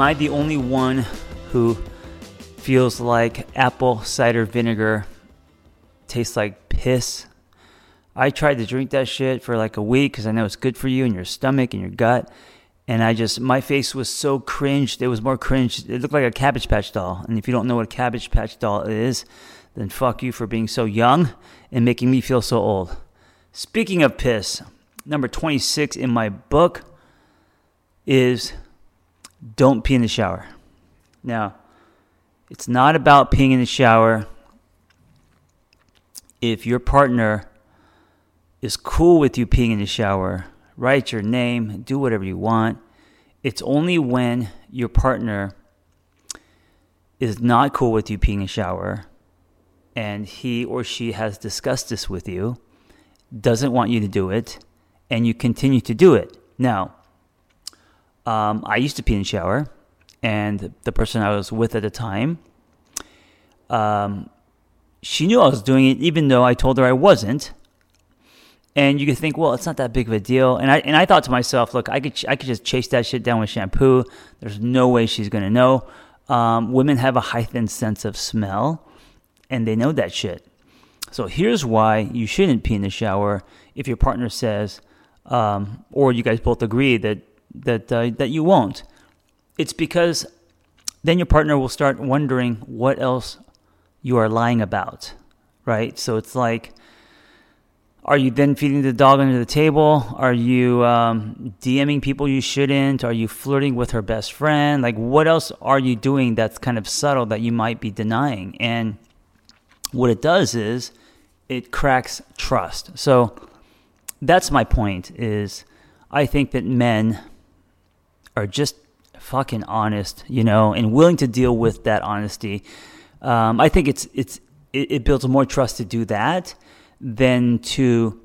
Am I the only one who feels like apple cider vinegar tastes like piss? I tried to drink that shit for like a week because I know it's good for you and your stomach and your gut. And I just, my face was so cringed. It was more cringe. It looked like a Cabbage Patch doll. And if you don't know what a Cabbage Patch doll is, then fuck you for being so young and making me feel so old. Speaking of piss, number 26 in my book is don't pee in the shower. Now, it's not about peeing in the shower. If your partner is cool with you peeing in the shower, write your name, do whatever you want. It's only when your partner is not cool with you peeing in the shower and he or she has discussed this with you, doesn't want you to do it, and you continue to do it. Now, um, I used to pee in the shower, and the person I was with at the time, um, she knew I was doing it, even though I told her I wasn't. And you could think, well, it's not that big of a deal. And I and I thought to myself, look, I could I could just chase that shit down with shampoo. There's no way she's gonna know. Um, women have a heightened sense of smell, and they know that shit. So here's why you shouldn't pee in the shower if your partner says, um, or you guys both agree that that uh, that you won't. It's because then your partner will start wondering what else you are lying about, right? So it's like, are you then feeding the dog under the table? Are you um, DMing people you shouldn't? Are you flirting with her best friend? Like, what else are you doing that's kind of subtle that you might be denying? And what it does is it cracks trust. So that's my point. Is I think that men are just fucking honest, you know, and willing to deal with that honesty. Um, I think it's it's it, it, builds more trust to do that than to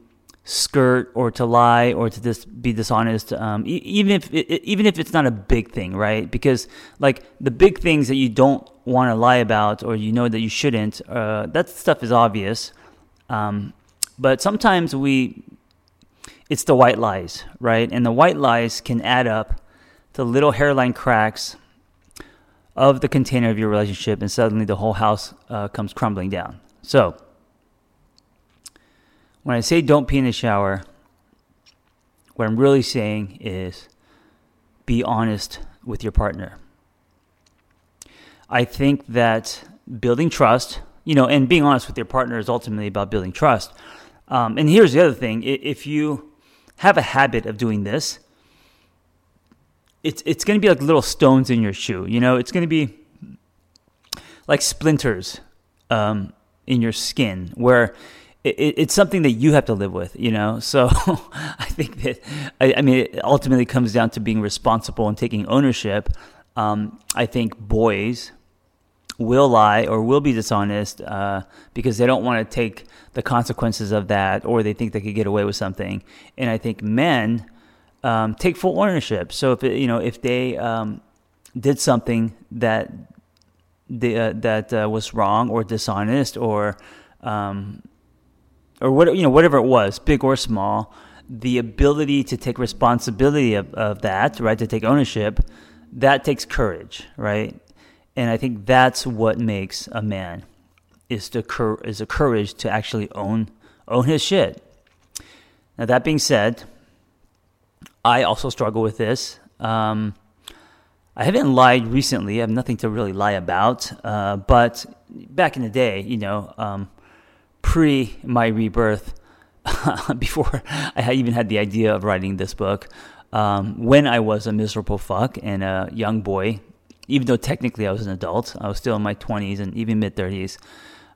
skirt or to lie or to just be dishonest. Um, e- even if it, even if it's not a big thing, right? Because like the big things that you don't want to lie about or you know that you shouldn't, uh, that stuff is obvious. Um, but sometimes we, it's the white lies, right? And the white lies can add up the little hairline cracks of the container of your relationship, and suddenly the whole house uh, comes crumbling down. So, when I say don't pee in the shower, what I'm really saying is be honest with your partner. I think that building trust, you know, and being honest with your partner is ultimately about building trust. Um, and here's the other thing if you have a habit of doing this, it's it's going to be like little stones in your shoe. You know, it's going to be like splinters um, in your skin, where it, it's something that you have to live with, you know. So I think that I, I, mean it ultimately comes down to being responsible and taking ownership. Um, I think boys will lie or will be dishonest uh, because they don't want to take the consequences of that, or they think they could get away with something. And I think men um, take full ownership. So if it, you know if they um, did something that uh, that uh, was wrong or dishonest or um, or what you know whatever it was, big or small, the ability to take responsibility of, of that, right, to take ownership, that takes courage, right? And I think that's what makes a man is the cur- is the courage to actually own own his shit. Now that being said, I also struggle with this. Um, I haven't lied recently. I have nothing to really lie about. Uh, but back in the day, you know, um, pre my rebirth, before I even had the idea of writing this book, um, when I was a miserable fuck and a young boy, even though technically I was an adult, I was still in my 20s and even mid 30s.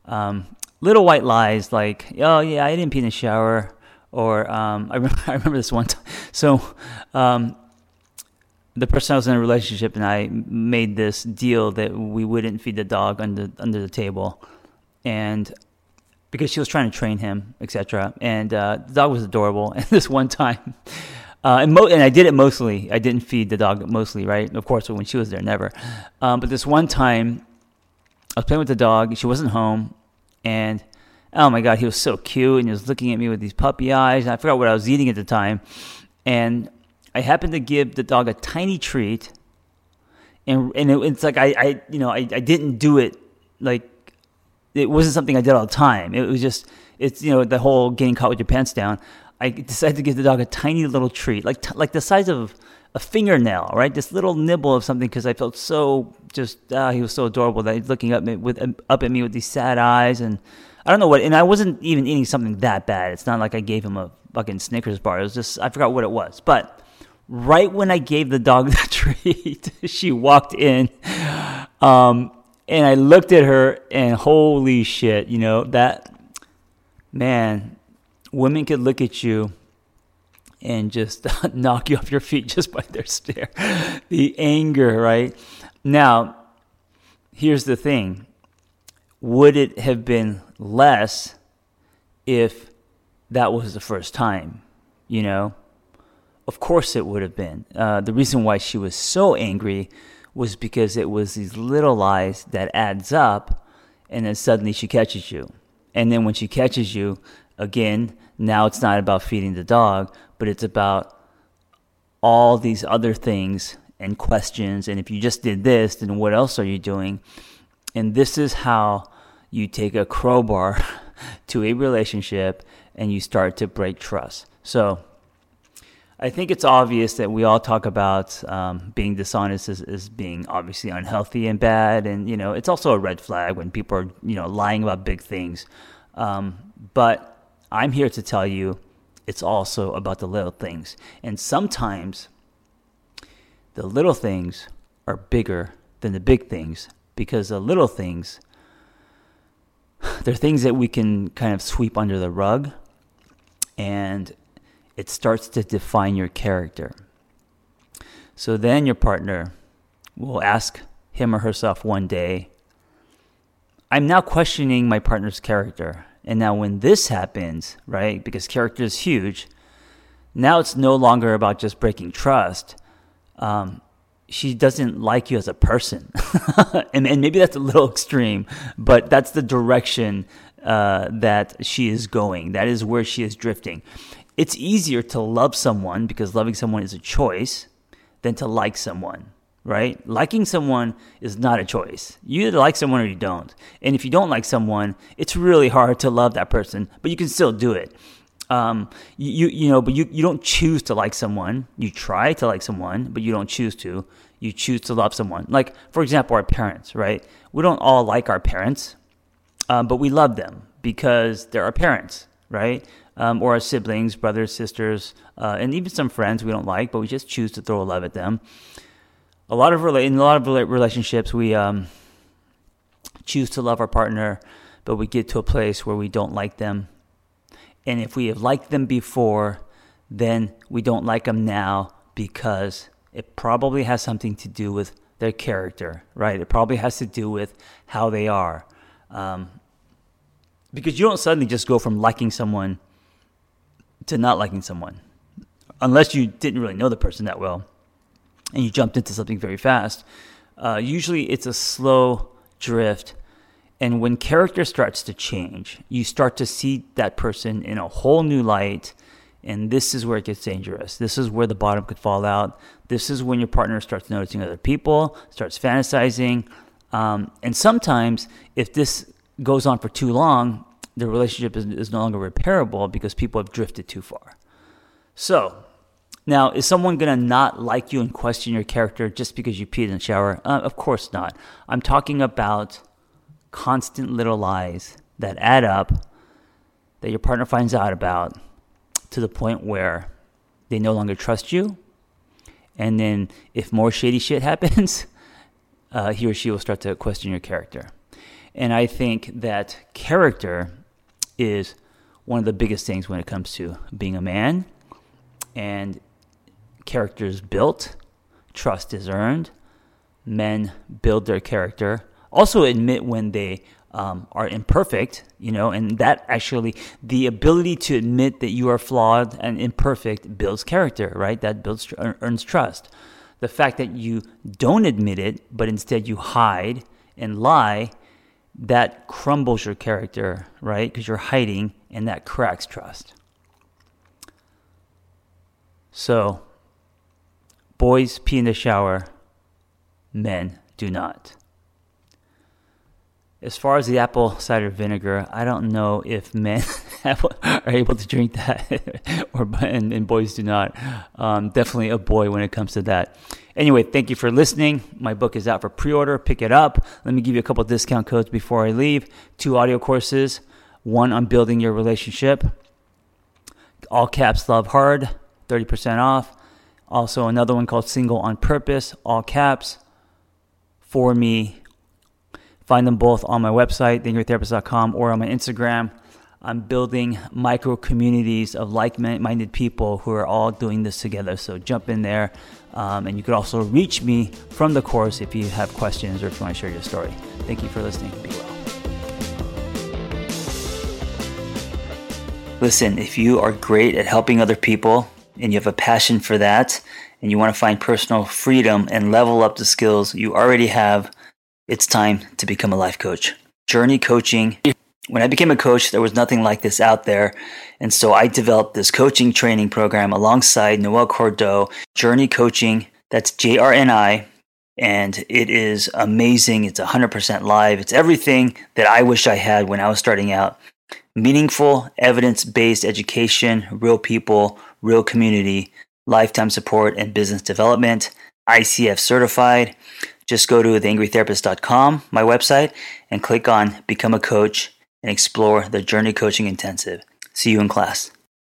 Um, little white lies like, oh, yeah, I didn't pee in the shower. Or um, I, remember, I remember this one time. So um, the person I was in a relationship and I made this deal that we wouldn't feed the dog under under the table. And because she was trying to train him, etc. And uh, the dog was adorable. And this one time, uh, and, mo- and, I did it mostly. I didn't feed the dog mostly, right? Of course, when she was there, never. Um, but this one time, I was playing with the dog. She wasn't home, and oh my god, he was so cute, and he was looking at me with these puppy eyes. And I forgot what I was eating at the time, and I happened to give the dog a tiny treat, and and it, it's like I, I you know I, I didn't do it like it wasn't something I did all the time. It was just it's you know the whole getting caught with your pants down. I decided to give the dog a tiny little treat, like t- like the size of a fingernail, right? This little nibble of something because I felt so just uh, he was so adorable that he's looking up me with up at me with these sad eyes and I don't know what. And I wasn't even eating something that bad. It's not like I gave him a fucking Snickers bar. It was just I forgot what it was. But right when I gave the dog the treat, she walked in. Um, and I looked at her and holy shit, you know, that man, women could look at you and just knock you off your feet just by their stare. the anger, right? Now, here's the thing. Would it have been less if that was the first time, you know? Of course it would have been. Uh, the reason why she was so angry was because it was these little lies that adds up and then suddenly she catches you. And then when she catches you, again, now it's not about feeding the dog, but it's about all these other things and questions. And if you just did this, then what else are you doing? And this is how you take a crowbar to a relationship and you start to break trust. So I think it's obvious that we all talk about um, being dishonest as, as, being obviously unhealthy and bad, and you know it's also a red flag when people are you know lying about big things. Um, but I'm here to tell you, it's also about the little things, and sometimes the little things are bigger than the big things because the little things they're things that we can kind of sweep under the rug and it starts to define your character. So then your partner will ask him or herself one day, I'm now questioning my partner's character. And now, when this happens, right, because character is huge, now it's no longer about just breaking trust. Um, she doesn't like you as a person. and, and, maybe that's a little extreme, but that's the direction uh, that she is going. That is where she is drifting it's easier to love someone because loving someone is a choice than to like someone, right? Liking someone is not a choice. You either like someone or you don't. And if you don't like someone, it's really hard to love that person, but you can still do it. Um, you, you know, but you, you don't choose to like someone. You try to like someone, but you don't choose to. You choose to love someone. Like, for example, our parents, right? We don't all like our parents, um, but we love them because they're our parents, right? um, or our siblings, brothers, sisters, uh, and even some friends we don't like, but we just choose to throw a love at them. A lot of in a lot of relationships, we um, choose to love our partner, but we get to a place where we don't like them And if we have liked them before, then we don't like them now because it probably has something to do with their character, right? It probably has to do with how they are. Um, because you don't suddenly just go from liking someone to not liking someone unless you didn't really know the person that well and you jumped into something very fast. Uh, usually it's a slow drift. And when character starts to change, you start to see that person in a whole new light. And this is where it gets dangerous. This is where the bottom could fall out. This is when your partner starts noticing other people, starts fantasizing. Um, and sometimes, if this goes on for too long, the relationship is, is no longer repairable because people have drifted too far. So, now, is someone going to not like you and question your character just because you peed in the shower? Uh, of course not. I'm talking about constant little lies that add up that your partner finds out about to the point where they no longer trust you. And then, if more shady shit happens, uh, he or she will start to question your character. And I think that character is one of the biggest things when it comes to being a man. And character is built, trust is earned. Men build their character. Also, admit when they um, are imperfect, you know, and that actually, the ability to admit that you are flawed and imperfect builds character, right? That builds, earns trust. The fact that you don't admit it, but instead you hide and lie, that crumbles your character, right? Because you're hiding and that cracks trust. So, boys pee in the shower, men do not. As far as the apple cider vinegar, I don't know if men are able to drink that, or and, and boys do not. Um, definitely a boy when it comes to that. Anyway, thank you for listening. My book is out for pre-order. Pick it up. Let me give you a couple discount codes before I leave. Two audio courses. One on building your relationship. All caps love hard. 30% off. Also, another one called Single on Purpose, all caps, for me Find them both on my website, theangrytherapist.com, or on my Instagram. I'm building micro communities of like minded people who are all doing this together. So jump in there. Um, and you could also reach me from the course if you have questions or if you want to share your story. Thank you for listening. Be well. Listen, if you are great at helping other people and you have a passion for that, and you want to find personal freedom and level up the skills you already have it's time to become a life coach. JRNI coaching. When I became a coach, there was nothing like this out there. And so I developed this coaching training program alongside Noel Cordeau, JRNI Coaching. That's J R N I. And it is amazing. It's 100% live. It's everything that I wish I had when I was starting out. Meaningful, evidence based education, real people, real community, lifetime support, and business development. ICF certified just go to theangrytherapist.com, my website, and click on Become a Coach and explore the JRNI Coaching Intensive. See you in class.